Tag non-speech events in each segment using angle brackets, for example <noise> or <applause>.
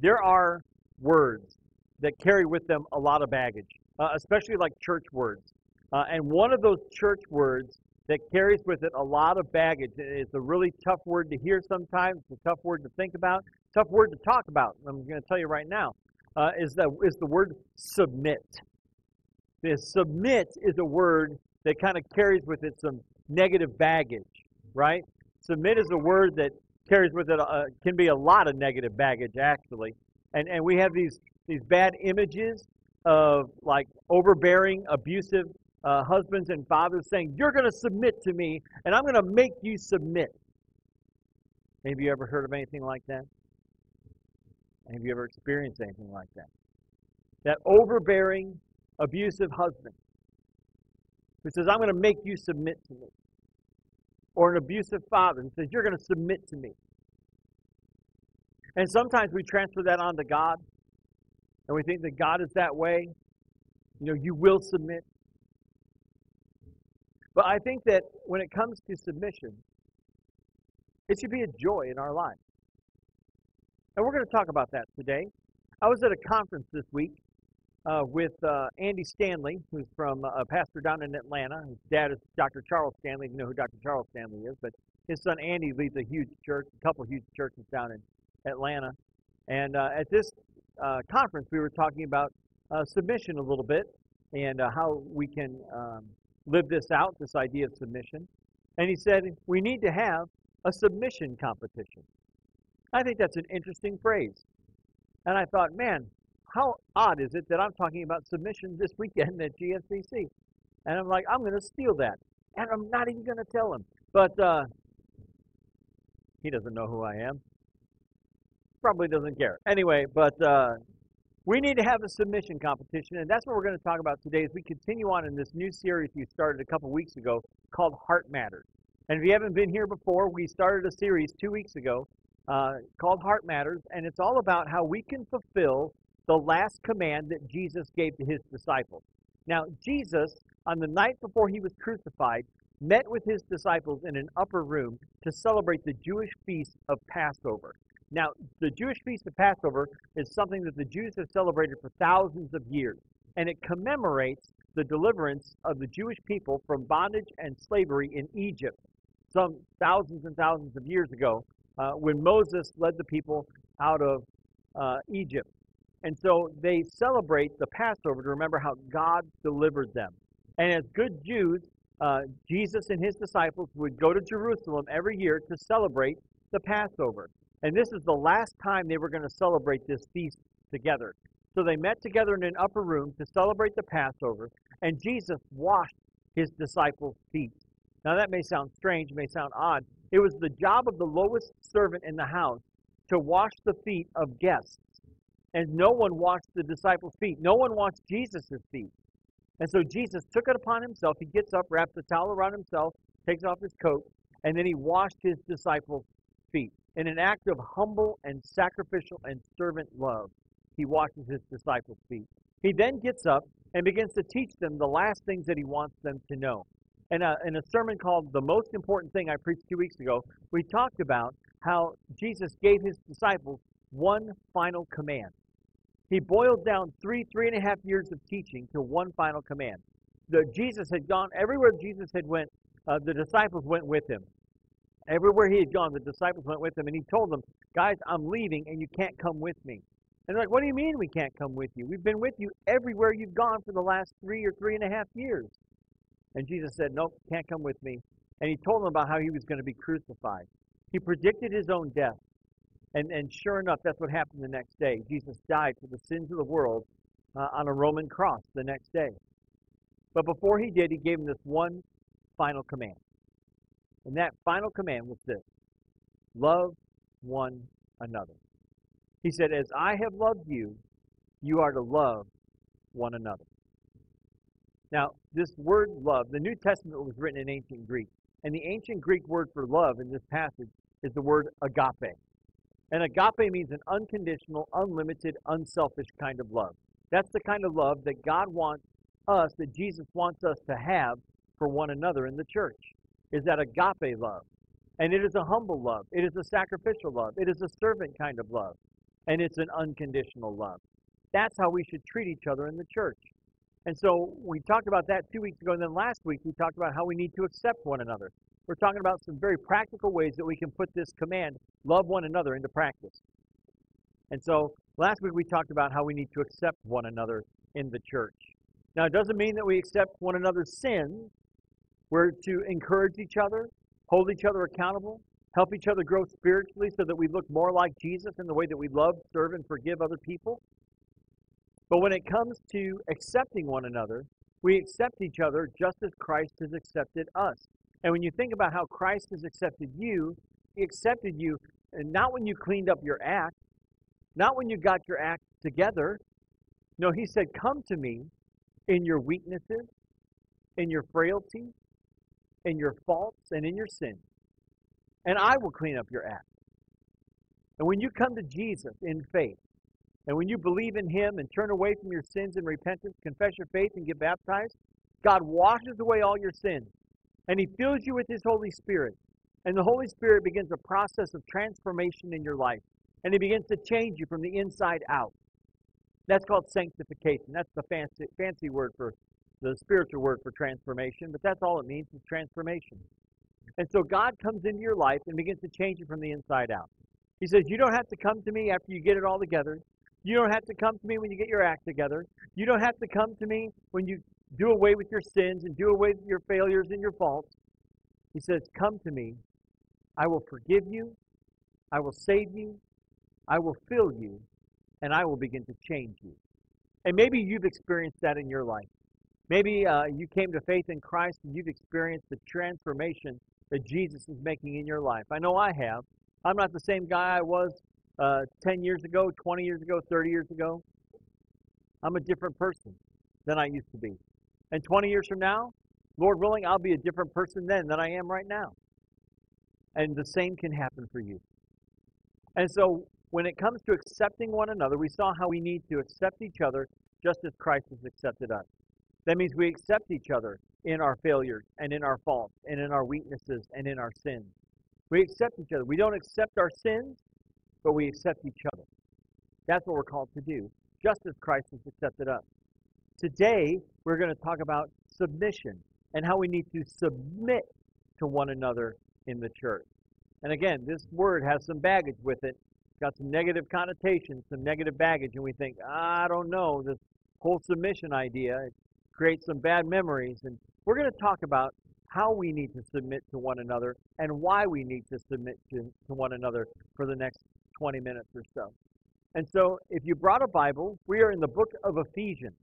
there are words that carry with them a lot of baggage, uh, especially like church words. Uh, and one of those church words that carries with it a lot of baggage. It's a really tough word to hear sometimes. It's a tough word to think about. Tough word to talk about. I'm going to tell you right now. Uh, is the is the word submit. This submit is a word that kind of carries with it some negative baggage, right? Submit is a word that carries with it can be a lot of negative baggage actually, and and we have these these bad images of like overbearing, abusive uh, husbands and fathers saying, You're going to submit to me, and I'm going to make you submit. Have you ever heard of anything like that? Have you ever experienced anything like that? That overbearing, abusive husband who says, I'm going to make you submit to me. Or an abusive father and says, You're going to submit to me. And sometimes we transfer that on to God, and we think that God is that way. You know, you will submit. But I think that when it comes to submission, it should be a joy in our lives. And we're going to talk about that today. I was at a conference this week uh, with uh, Andy Stanley, who's from uh, a pastor down in Atlanta. His dad is Dr. Charles Stanley. You know who Dr. Charles Stanley is, but his son Andy leads a huge church, a couple huge churches down in Atlanta. And uh, at this uh, conference, we were talking about submission a little bit and how we can um, live this out, this idea of submission. And he said, we need to have a submission competition. I think that's an interesting phrase. And I thought, man, how odd is it that I'm talking about submission this weekend at GFCC? And I'm like, I'm going to steal that. And I'm not even going to tell him. But uh, he doesn't know who I am. Probably doesn't care. Anyway, but uh, we need to have a submission competition, and that's what we're going to talk about today as we continue on in this new series we started a couple weeks ago called Heart Matters. And if you haven't been here before, we started a series two weeks ago uh, called Heart Matters, and it's all about how we can fulfill the last command that Jesus gave to his disciples. Now, Jesus, on the night before he was crucified, met with his disciples in an upper room to celebrate the Jewish feast of Passover. Now, the Jewish Feast of Passover is something that the Jews have celebrated for thousands of years, and it commemorates the deliverance of the Jewish people from bondage and slavery in Egypt some thousands and thousands of years ago uh, when Moses led the people out of uh, Egypt. And so they celebrate the Passover to remember how God delivered them. And as good Jews, uh, Jesus and his disciples would go to Jerusalem every year to celebrate the Passover. And this is the last time they were going to celebrate this feast together. So they met together in an upper room to celebrate the Passover, and Jesus washed his disciples' feet. Now that may sound strange, may sound odd. It was the job of the lowest servant in the house to wash the feet of guests. And no one washed the disciples' feet. No one washed Jesus' feet. And so Jesus took it upon himself. He gets up, wraps a towel around himself, takes off his coat, and then he washed his disciples' feet. In an act of humble and sacrificial and servant love, he washes his disciples' feet. He then gets up and begins to teach them the last things that he wants them to know. And in a sermon called The Most Important Thing I preached two weeks ago, we talked about how Jesus gave his disciples one final command. He boiled down three, three and a half years of teaching to one final command. The, Jesus had gone, everywhere Jesus had went, uh, the disciples went with him. Everywhere he had gone, the disciples went with him, and he told them, Guys, I'm leaving, and you can't come with me. And they're like, What do you mean we can't come with you? We've been with you everywhere you've gone for the last three or three and a half years. And Jesus said, Nope, can't come with me. And he told them about how he was going to be crucified. He predicted his own death. And, and sure enough, that's what happened the next day. Jesus died for the sins of the world uh, on a Roman cross the next day. But before he did, he gave him this one final command. And that final command was this love one another. He said, As I have loved you, you are to love one another. Now, this word love, the New Testament was written in ancient Greek. And the ancient Greek word for love in this passage is the word agape. And agape means an unconditional, unlimited, unselfish kind of love. That's the kind of love that God wants us, that Jesus wants us to have for one another in the church is that agape love. And it is a humble love. It is a sacrificial love. It is a servant kind of love. and it's an unconditional love. That's how we should treat each other in the church. And so we talked about that two weeks ago, and then last week we talked about how we need to accept one another. We're talking about some very practical ways that we can put this command, love one another, into practice. And so last week we talked about how we need to accept one another in the church. Now, it doesn't mean that we accept one another's sins. We're to encourage each other, hold each other accountable, help each other grow spiritually so that we look more like Jesus in the way that we love, serve, and forgive other people. But when it comes to accepting one another, we accept each other just as Christ has accepted us. And when you think about how Christ has accepted you, he accepted you and not when you cleaned up your act, not when you got your act together. No, he said, Come to me in your weaknesses, in your frailty, in your faults, and in your sins, and I will clean up your act. And when you come to Jesus in faith, and when you believe in Him and turn away from your sins in repentance, confess your faith, and get baptized, God washes away all your sins, and He fills you with His Holy Spirit. And the Holy Spirit begins a process of transformation in your life, and He begins to change you from the inside out. That's called sanctification. That's the fancy, fancy word for the spiritual word for transformation, but that's all it means is transformation. And so God comes into your life and begins to change you from the inside out. He says, You don't have to come to me after you get it all together. You don't have to come to me when you get your act together. You don't have to come to me when you do away with your sins and do away with your failures and your faults. He says, Come to me. I will forgive you. I will save you. I will fill you. And I will begin to change you. And maybe you've experienced that in your life. Maybe uh, you came to faith in Christ and you've experienced the transformation that Jesus is making in your life. I know I have. I'm not the same guy I was uh, 10 years ago, 20 years ago, 30 years ago. I'm a different person than I used to be. And 20 years from now, Lord willing, I'll be a different person then than I am right now. And the same can happen for you. And so when it comes to accepting one another, we saw how we need to accept each other just as Christ has accepted us. That means we accept each other in our failures and in our faults and in our weaknesses and in our sins. We accept each other. We don't accept our sins, but we accept each other. That's what we're called to do, just as Christ has accepted us. Today, we're going to talk about submission and how we need to submit to one another in the church. And again, this word has some baggage with it. It's got some negative connotations, some negative baggage, and we think, I don't know, this whole submission idea creates some bad memories. And we're going to talk about how we need to submit to one another and why we need to submit to, to one another for the next 20 minutes or so. And so, if you brought a Bible, we are in the book of Ephesians.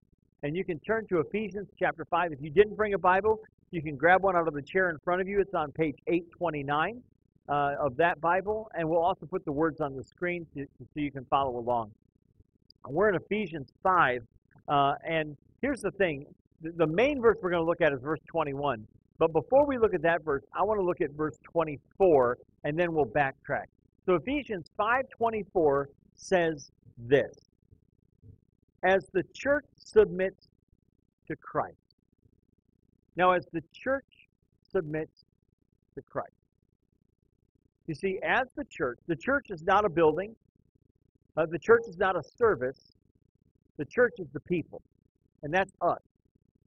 And you can turn to Ephesians chapter 5. If you didn't bring a Bible, you can grab one out of the chair in front of you. It's on page 829 uh, of that Bible. And we'll also put the words on the screen to, so you can follow along. We're in Ephesians 5. Uh, and here's the thing the, the main verse we're going to look at is verse 21. But before we look at that verse, I want to look at verse 24, and then we'll backtrack. So Ephesians 5:24 says this: As the church submits to Christ. Now, as the church submits to Christ. You see, as the church, the church is not a building. Uh, the church is not a service. The church is the people, and that's us.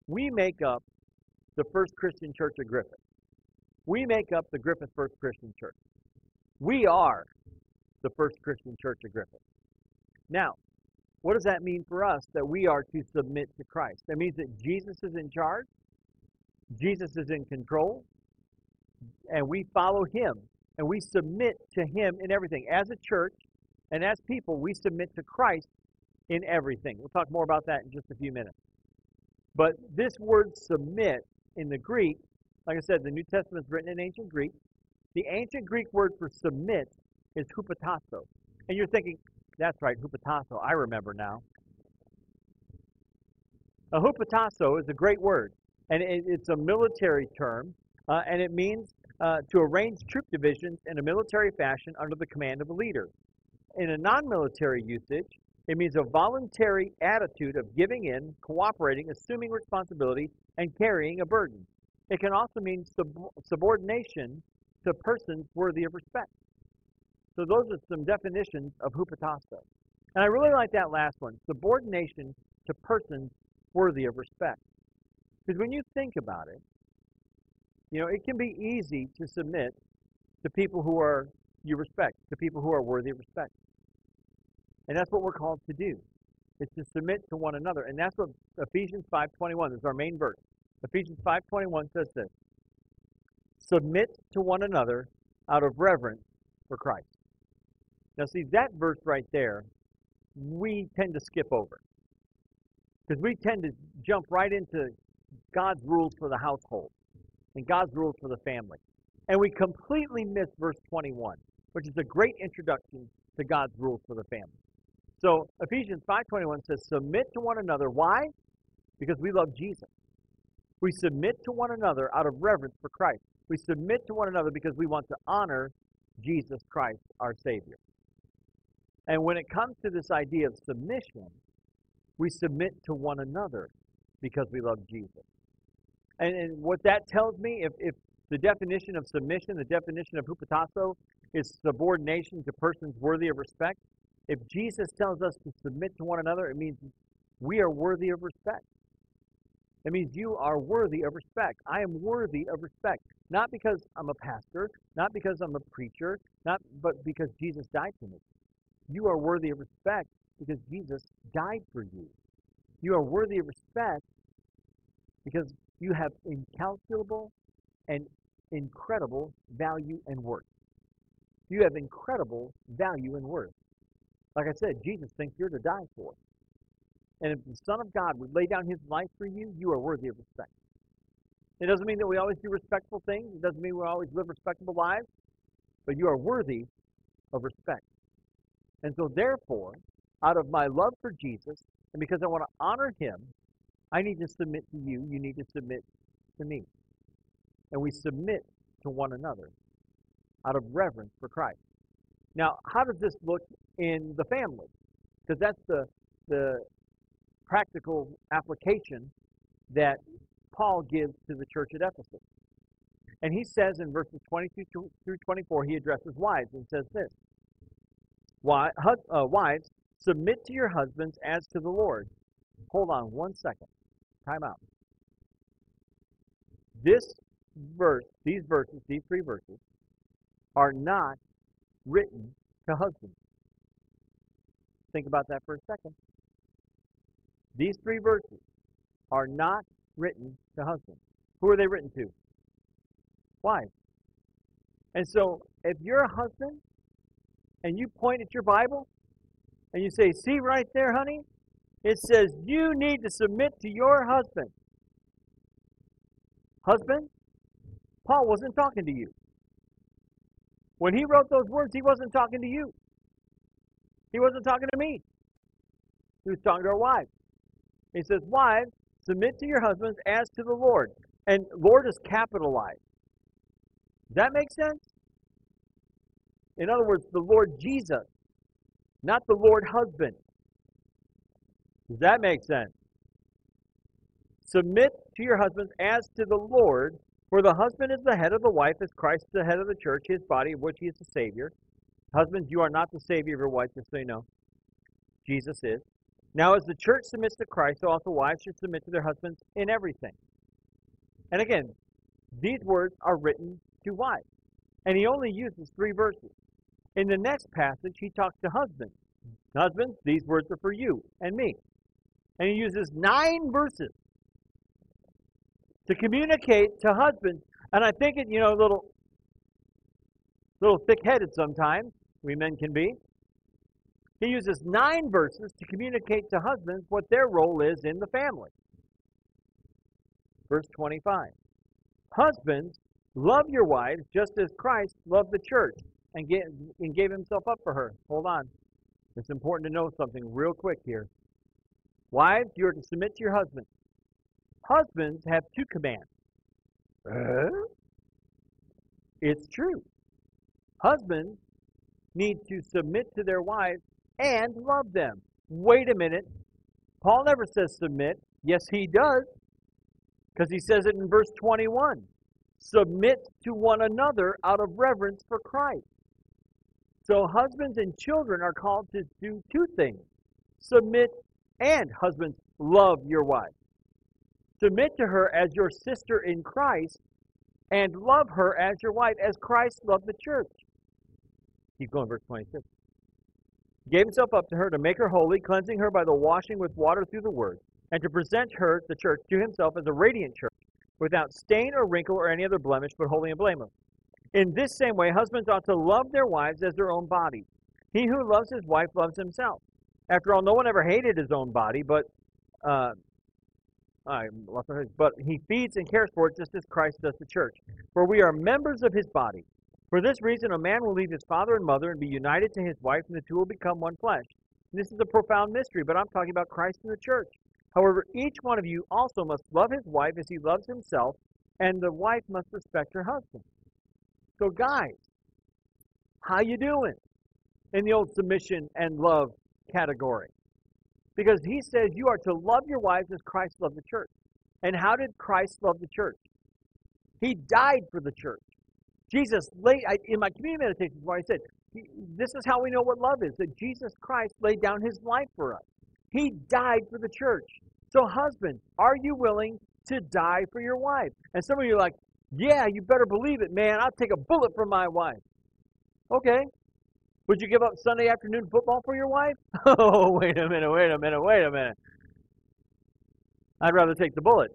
We make up the First Christian Church of Griffith. We make up the Griffith First Christian Church. We are the First Christian Church of Griffith. Now, what does that mean for us that we are to submit to Christ? That means that Jesus is in charge, Jesus is in control, and we follow him and we submit to him in everything. As a church and as people, we submit to Christ in everything. We'll talk more about that in just a few minutes. But this word submit in the Greek, like I said, the New Testament is written in ancient Greek. The ancient Greek word for submit is hupotasso. And you're thinking, that's right, hupotasso. I remember now. A hupotasso is a great word, and it, it's a military term, uh, and it means uh, to arrange troop divisions in a military fashion under the command of a leader. In a non military usage, it means a voluntary attitude of giving in, cooperating, assuming responsibility, and carrying a burden. It can also mean sub- subordination to persons worthy of respect. So those are some definitions of hupotasso. And I really like that last one subordination to persons worthy of respect. Because when you think about it, you know, it can be easy to submit to people who are you respect, to people who are worthy of respect. And that's what we're called to do. Is to submit to one another. And that's what Ephesians 5.21 is our main verse. Ephesians 5.21 says this. Submit to one another out of reverence for Christ. Now see, that verse right there, we tend to skip over. Because we tend to jump right into God's rules for the household and God's rules for the family. And we completely miss verse 21, which is a great introduction to God's rules for the family. So Ephesians 5:21 says, "Submit to one another." Why? Because we love Jesus. We submit to one another out of reverence for Christ. We submit to one another because we want to honor Jesus Christ, our Savior. And when it comes to this idea of submission, we submit to one another because we love Jesus. And, and what that tells me, if, if the definition of submission, the definition of hupotasso, is subordination to persons worthy of respect, if Jesus tells us to submit to one another, it means we are worthy of respect. It means you are worthy of respect. I am worthy of respect. Not because I'm a pastor, not because I'm a preacher, not but because Jesus died for me. You are worthy of respect because Jesus died for you. You are worthy of respect because you have incalculable and incredible value and worth. You have incredible value and worth. Like I said, Jesus thinks you're to die for. And if the Son of God would lay down his life for you, you are worthy of respect. It doesn't mean that we always do respectful things. It doesn't mean we always live respectable lives. But you are worthy of respect. And so, therefore, out of my love for Jesus, and because I want to honor him, I need to submit to you. You need to submit to me. And we submit to one another out of reverence for Christ. Now, how does this look in the family? Because that's the, the practical application that Paul gives to the church at Ephesus. And he says in verses 22 through 24, he addresses wives and says this uh, Wives, submit to your husbands as to the Lord. Hold on one second. Time out. This verse, these verses, these three verses, are not written to husbands. Think about that for a second. These three verses are not written to husbands. Who are they written to? Wives. And so, if you're a husband and you point at your Bible and you say, See right there, honey? It says you need to submit to your husband. Husband, Paul wasn't talking to you. When he wrote those words, he wasn't talking to you. He wasn't talking to me. He was talking to our wives. He says, Wives, submit to your husbands as to the Lord. And Lord is capitalized. Does that make sense? In other words, the Lord Jesus, not the Lord husband. Does that make sense? Submit to your husbands as to the Lord, for the husband is the head of the wife, as Christ is the head of the church, his body, of which he is the Savior. Husbands, you are not the Savior of your wife, just so you know. Jesus is. Now, as the church submits to Christ, so also wives should submit to their husbands in everything. And again, these words are written to wives. And he only uses three verses. In the next passage, he talks to husbands. Husbands, these words are for you and me. And he uses nine verses to communicate to husbands. And I think it, you know, a little, little thick-headed sometimes, we men can be. He uses nine verses to communicate to husbands what their role is in the family. Verse 25. Husbands, love your wives just as Christ loved the church and, get, and gave himself up for her. Hold on. It's important to know something real quick here. Wives, you are to submit to your husbands. Husbands have two commands. Uh? It's true. Husbands need to submit to their wives and love them. Wait a minute. Paul never says submit. Yes, he does. Because he says it in verse 21. Submit to one another out of reverence for Christ. So husbands and children are called to do two things submit and husbands love your wife. Submit to her as your sister in Christ and love her as your wife, as Christ loved the church. Keep going, verse 26. Gave himself up to her to make her holy, cleansing her by the washing with water through the word, and to present her, the church, to himself as a radiant church, without stain or wrinkle or any other blemish, but holy and blameless. In this same way, husbands ought to love their wives as their own bodies. He who loves his wife loves himself. After all, no one ever hated his own body, but uh, I lost my but he feeds and cares for it just as Christ does the church. For we are members of his body. For this reason, a man will leave his father and mother and be united to his wife, and the two will become one flesh. This is a profound mystery, but I'm talking about Christ and the church. However, each one of you also must love his wife as he loves himself, and the wife must respect her husband. So, guys, how you doing in the old submission and love category? Because he says you are to love your wives as Christ loved the church. And how did Christ love the church? He died for the church. Jesus laid, in my community meditations, where I said, this is how we know what love is, that Jesus Christ laid down his life for us. He died for the church. So, husband, are you willing to die for your wife? And some of you are like, yeah, you better believe it, man. I'll take a bullet for my wife. Okay, would you give up Sunday afternoon football for your wife? <laughs> Oh, wait a minute, wait a minute, wait a minute. I'd rather take the bullet.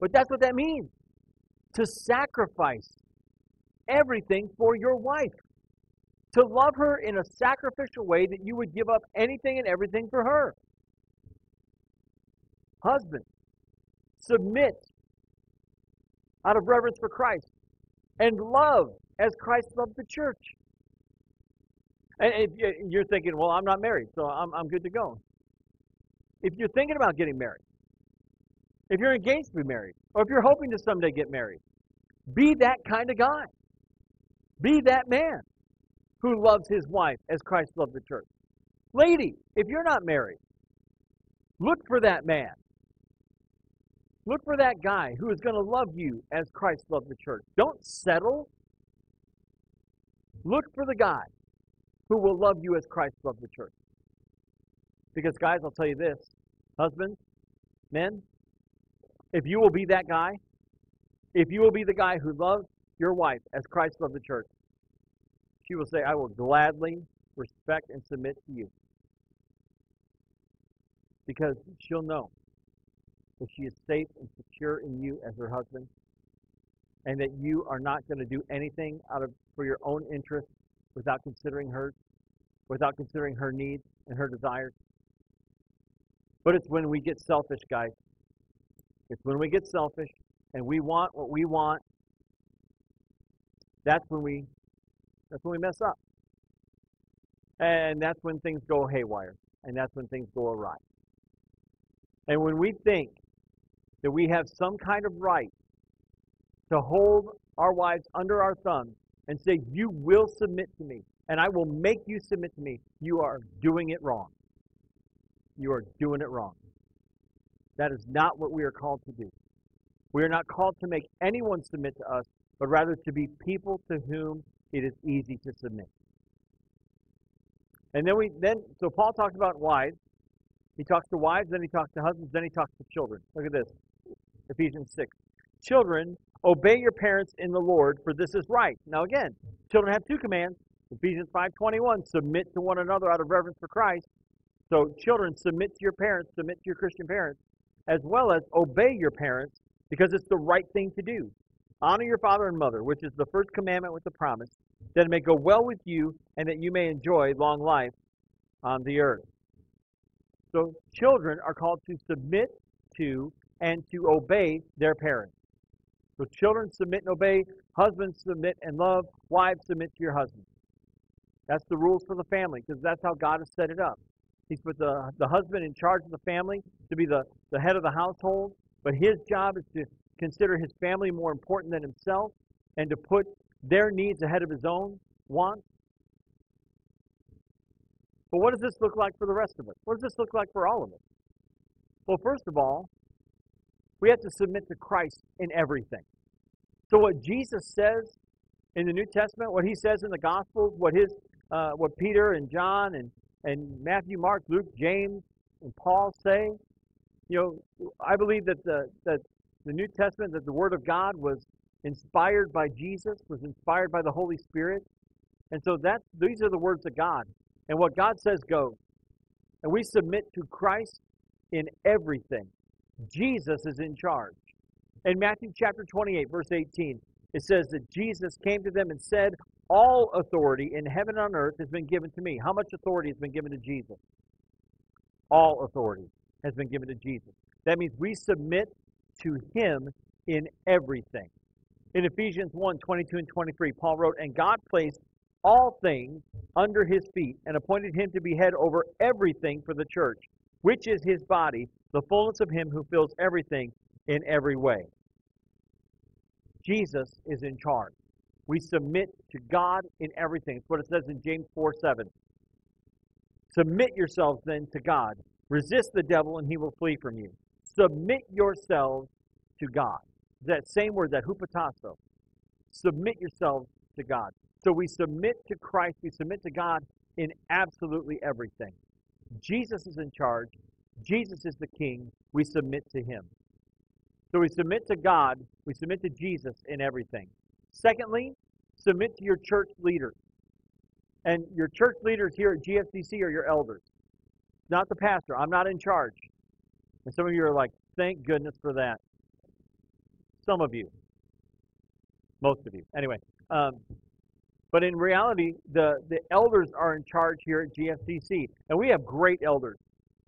But that's what that means to sacrifice everything for your wife. To love her in a sacrificial way that you would give up anything and everything for her. Husband, submit out of reverence for Christ and love as Christ loved the church. And if you're thinking, well, I'm not married, so I'm, I'm good to go. If you're thinking about getting married, if you're engaged to be married, or if you're hoping to someday get married, be that kind of guy. Be that man who loves his wife as Christ loved the church. Lady, if you're not married, look for that man Look for that guy who is going to love you as Christ loved the church. Don't settle. Look for the guy who will love you as Christ loved the church. Because, guys, I'll tell you this husbands, men, if you will be that guy, if you will be the guy who loves your wife as Christ loved the church, she will say, I will gladly respect and submit to you. Because she'll know that she is safe and secure in you as her husband, and that you are not going to do anything out of for your own interest without considering hers, without considering her needs and her desires. But it's when we get selfish, guys. It's when we get selfish and we want what we want. That's when we that's when we mess up. And that's when things go haywire. And that's when things go awry. And when we think that we have some kind of right to hold our wives under our thumb and say, You will submit to me, and I will make you submit to me, you are doing it wrong. You are doing it wrong. That is not what we are called to do. We are not called to make anyone submit to us, but rather to be people to whom it is easy to submit. And then we then so Paul talks about wives. He talks to wives, then he talks to husbands, then he talks to children. Look at this. Ephesians 6. Children, obey your parents in the Lord, for this is right. Now again, children have two commands. Ephesians 5:21, submit to one another out of reverence for Christ. So children, submit to your parents, submit to your Christian parents, as well as obey your parents because it's the right thing to do. Honor your father and mother, which is the first commandment with the promise, that it may go well with you and that you may enjoy long life on the earth. So children are called to submit to and to obey their parents. So children submit and obey, husbands submit and love, wives submit to your husbands. That's the rules for the family because that's how God has set it up. He's put the, the husband in charge of the family to be the, the head of the household, but his job is to consider his family more important than himself and to put their needs ahead of his own wants. But what does this look like for the rest of us? What does this look like for all of us? Well, first of all, we have to submit to Christ in everything. So, what Jesus says in the New Testament, what he says in the Gospels, what his, uh, what Peter and John and and Matthew, Mark, Luke, James, and Paul say. You know, I believe that the that the New Testament, that the Word of God was inspired by Jesus, was inspired by the Holy Spirit, and so that these are the words of God, and what God says goes, and we submit to Christ in everything. Jesus is in charge. In Matthew chapter 28, verse 18, it says that Jesus came to them and said, All authority in heaven and on earth has been given to me. How much authority has been given to Jesus? All authority has been given to Jesus. That means we submit to him in everything. In Ephesians 1 22 and 23, Paul wrote, And God placed all things under his feet and appointed him to be head over everything for the church, which is his body, the fullness of him who fills everything in every way. Jesus is in charge. We submit to God in everything. It's what it says in James 4 7. Submit yourselves then to God. Resist the devil, and he will flee from you. Submit yourselves to God. That same word, that hupotasso. Submit yourselves to God. So we submit to Christ, we submit to God in absolutely everything. Jesus is in charge. Jesus is the king. We submit to him. So we submit to God, we submit to Jesus in everything. Secondly, submit to your church leaders. And your church leaders here at GFCC are your elders, not the pastor. I'm not in charge. And some of you are like, thank goodness for that. Some of you. Most of you. Anyway. Um, but in reality, the, the elders are in charge here at GFCC. And we have great elders.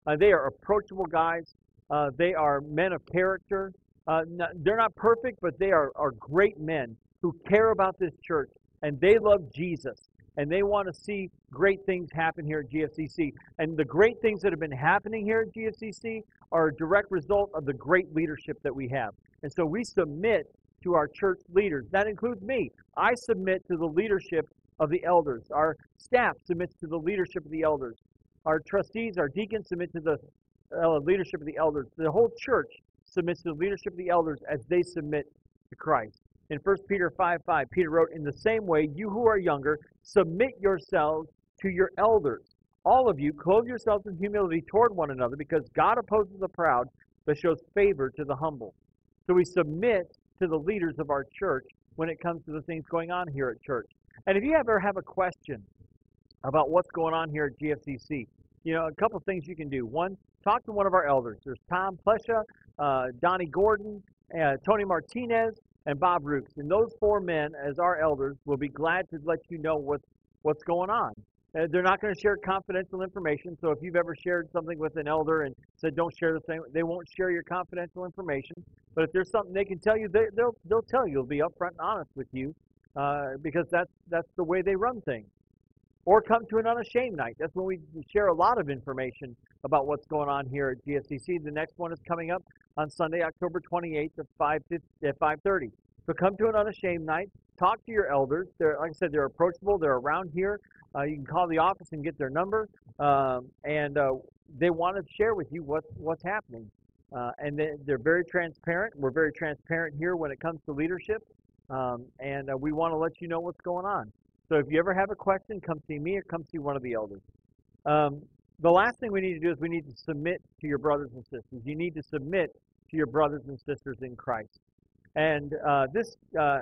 Uh, they are approachable guys. Uh, they are men of character. Uh, they're not perfect, but they are, are great men who care about this church and they love Jesus and they want to see great things happen here at GFCC. And the great things that have been happening here at GFCC are a direct result of the great leadership that we have. And so we submit to our church leaders. That includes me. I submit to the leadership of the elders. Our staff submits to the leadership of the elders. Our trustees, our deacons submit to the uh, leadership of the elders. The whole church submits to the leadership of the elders as they submit to Christ. In 1 Peter 5 5, Peter wrote, In the same way, you who are younger, submit yourselves to your elders. All of you, clothe yourselves in humility toward one another, because God opposes the proud, but shows favor to the humble. So we submit to the leaders of our church when it comes to the things going on here at church. And if you ever have a question about what's going on here at GFCC, you know, a couple things you can do. One, talk to one of our elders. There's Tom Plesha, uh, Donnie Gordon, uh, Tony Martinez, and Bob Rooks. And those four men, as our elders, will be glad to let you know what's, what's going on. Uh, they're not going to share confidential information. So if you've ever shared something with an elder and said don't share the thing, they won't share your confidential information. But if there's something they can tell you, they, will they'll tell you. They'll be upfront and honest with you uh, because that's that's the way they run things. Or come to an unashamed night. That's when we share a lot of information about what's going on here at GFCC. The next one is coming up on Sunday, October 28th at 5 at 5:30. So come to an unashamed night. Talk to your elders. They're like I said, they're approachable. They're around here. Uh, you can call the office and get their number, um, and uh, they want to share with you what's what's happening. Uh, and they, are very transparent. We're very transparent here when it comes to leadership, um, and uh, we want to let you know what's going on. So if you ever have a question, come see me or come see one of the elders. Um, the last thing we need to do is we need to submit to your brothers and sisters. You need to submit to your brothers and sisters in Christ. And uh, this uh,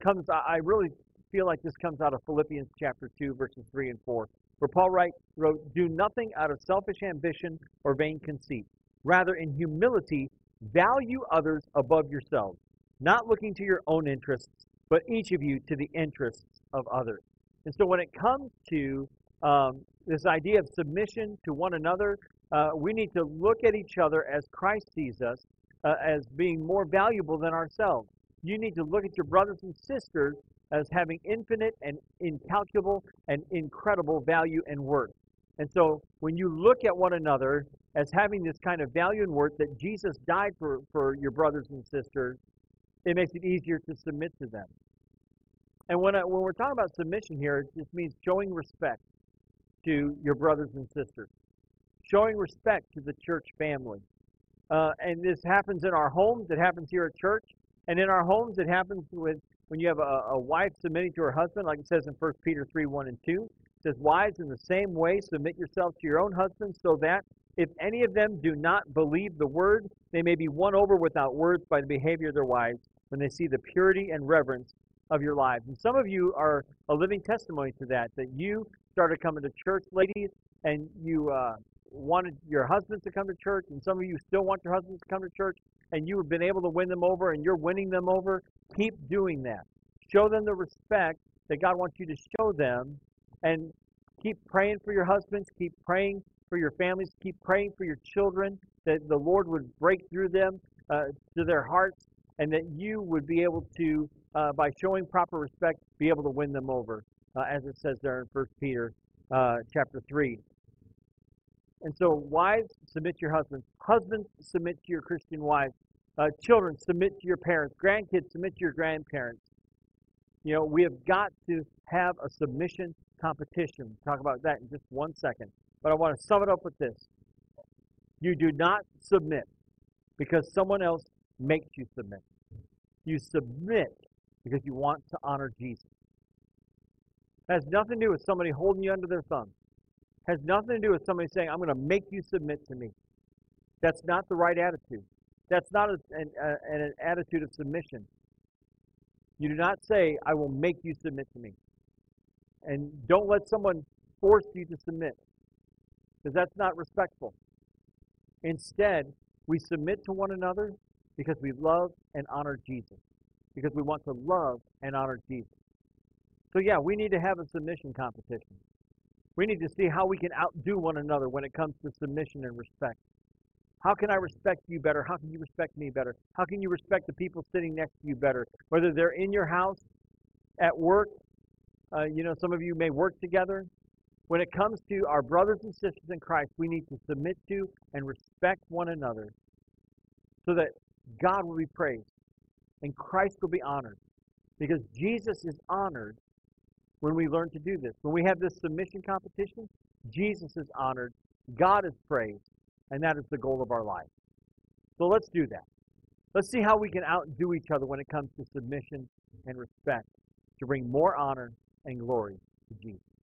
comes, I really feel like this comes out of Philippians chapter 2, verses 3 and 4, where Paul write, wrote, Do nothing out of selfish ambition or vain conceit. Rather, in humility, value others above yourselves, not looking to your own interests, but each of you to the interests of others. And so when it comes to um, this idea of submission to one another, uh, we need to look at each other as Christ sees us, uh, as being more valuable than ourselves. You need to look at your brothers and sisters as having infinite and incalculable and incredible value and worth. And so when you look at one another as having this kind of value and worth that Jesus died for, for your brothers and sisters, it makes it easier to submit to them. And when, I, when we're talking about submission here, it just means showing respect to your brothers and sisters, showing respect to the church family. Uh, and this happens in our homes, it happens here at church, and in our homes, it happens with when you have a, a wife submitting to her husband, like it says in 1 Peter 3 1 and 2. It says, Wives, in the same way, submit yourselves to your own husbands, so that if any of them do not believe the word, they may be won over without words by the behavior of their wives when they see the purity and reverence of your lives. And some of you are a living testimony to that, that you started coming to church, ladies, and you uh, wanted your husbands to come to church, and some of you still want your husbands to come to church, and you have been able to win them over, and you're winning them over. Keep doing that. Show them the respect that God wants you to show them, and keep praying for your husbands, keep praying for your families, keep praying for your children, that the Lord would break through them uh, to their hearts, and that you would be able to, uh, by showing proper respect, be able to win them over, uh, as it says there in 1 Peter uh, chapter 3. And so, wives, submit to your husbands. Husbands, submit to your Christian wives. Uh, children, submit to your parents. Grandkids, submit to your grandparents. You know, we have got to have a submission competition. We'll talk about that in just one second. But I want to sum it up with this. You do not submit because someone else makes you submit. You submit because you want to honor Jesus. Has nothing to do with somebody holding you under their thumb. Has nothing to do with somebody saying, I'm going to make you submit to me. That's not the right attitude. That's not a, an, a, an attitude of submission. You do not say, I will make you submit to me. And don't let someone force you to submit, because that's not respectful. Instead, we submit to one another because we love and honor Jesus, because we want to love and honor Jesus. So, yeah, we need to have a submission competition. We need to see how we can outdo one another when it comes to submission and respect. How can I respect you better? How can you respect me better? How can you respect the people sitting next to you better? Whether they're in your house, at work, uh, you know, some of you may work together. When it comes to our brothers and sisters in Christ, we need to submit to and respect one another so that God will be praised and Christ will be honored. Because Jesus is honored when we learn to do this. When we have this submission competition, Jesus is honored, God is praised, and that is the goal of our life. So let's do that. Let's see how we can outdo each other when it comes to submission and respect to bring more honor and glory to Jesus.